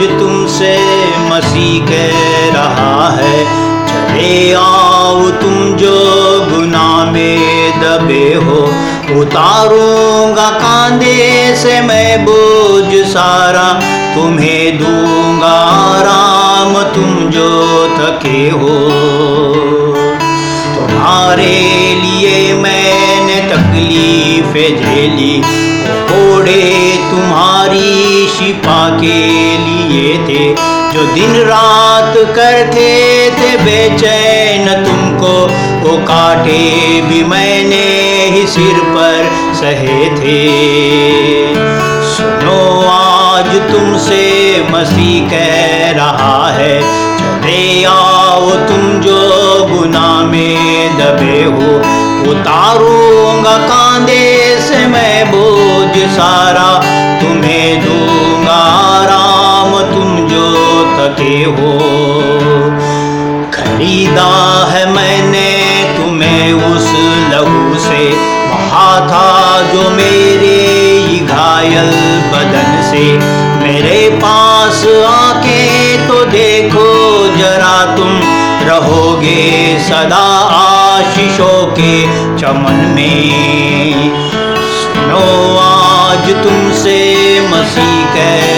आज तुमसे मसीह कह रहा है। चले आओ तुम जो गुना में दबे हो। उतारूँगा कांधे से मैं बोझ सारा। तुम्हें दूँगा आराम तुम जो थके हो। तुम्हारे लिए मैंने तकलीफें झेली। घोड़े तुम्हारी शिपा के लिए थे, जो दिन रात करते थे बेचैन तुमको, वो काटे भी मैंने ही सिर पर सहे थे। सुनो, आज तुमसे मसीह कह रहा है, चले आओ तुम जो गुनाह में दबे हो, उतारूँगा कांधे से मैं बोझ सारा। थके हो खरीदा है मैंने तुम्हें उस लहू से। बहा था जो मेरे घायल बदन से। मेरे पास आके तो देखो जरा तुम रहोगे सदा आशीषों के चमन में। सुनो आज तुमसे मसीह कह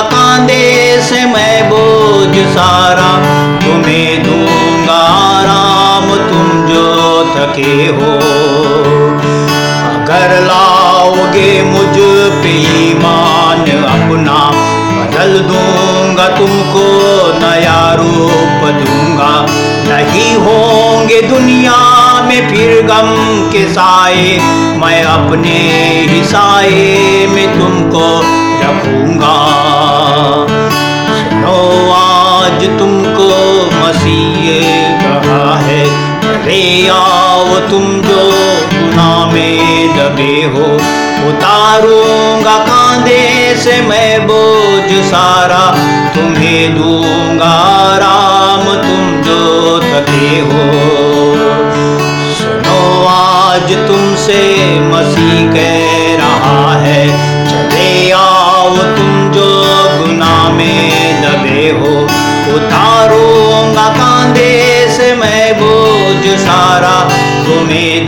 कांधे से मैं बोझ सारा, तुम्हें दूँगा आराम, तुम जो थके हो। अगर लाओगे मुझ पे ईमान अपना, बदल दूँगा तुमको नया रूप दूँगा। नहीं होंगे दुनिया में फिर गम के साए, मैं अपने ही साए में तुमको रखूँगा। आओ तुम जो गुना में दबे हो। उतारूँगा कांधे से मैं बोझ सारा। तुम्हें दूँगा राम, तुम जो थके हो। सुनो आज तुमसे मसीह कह need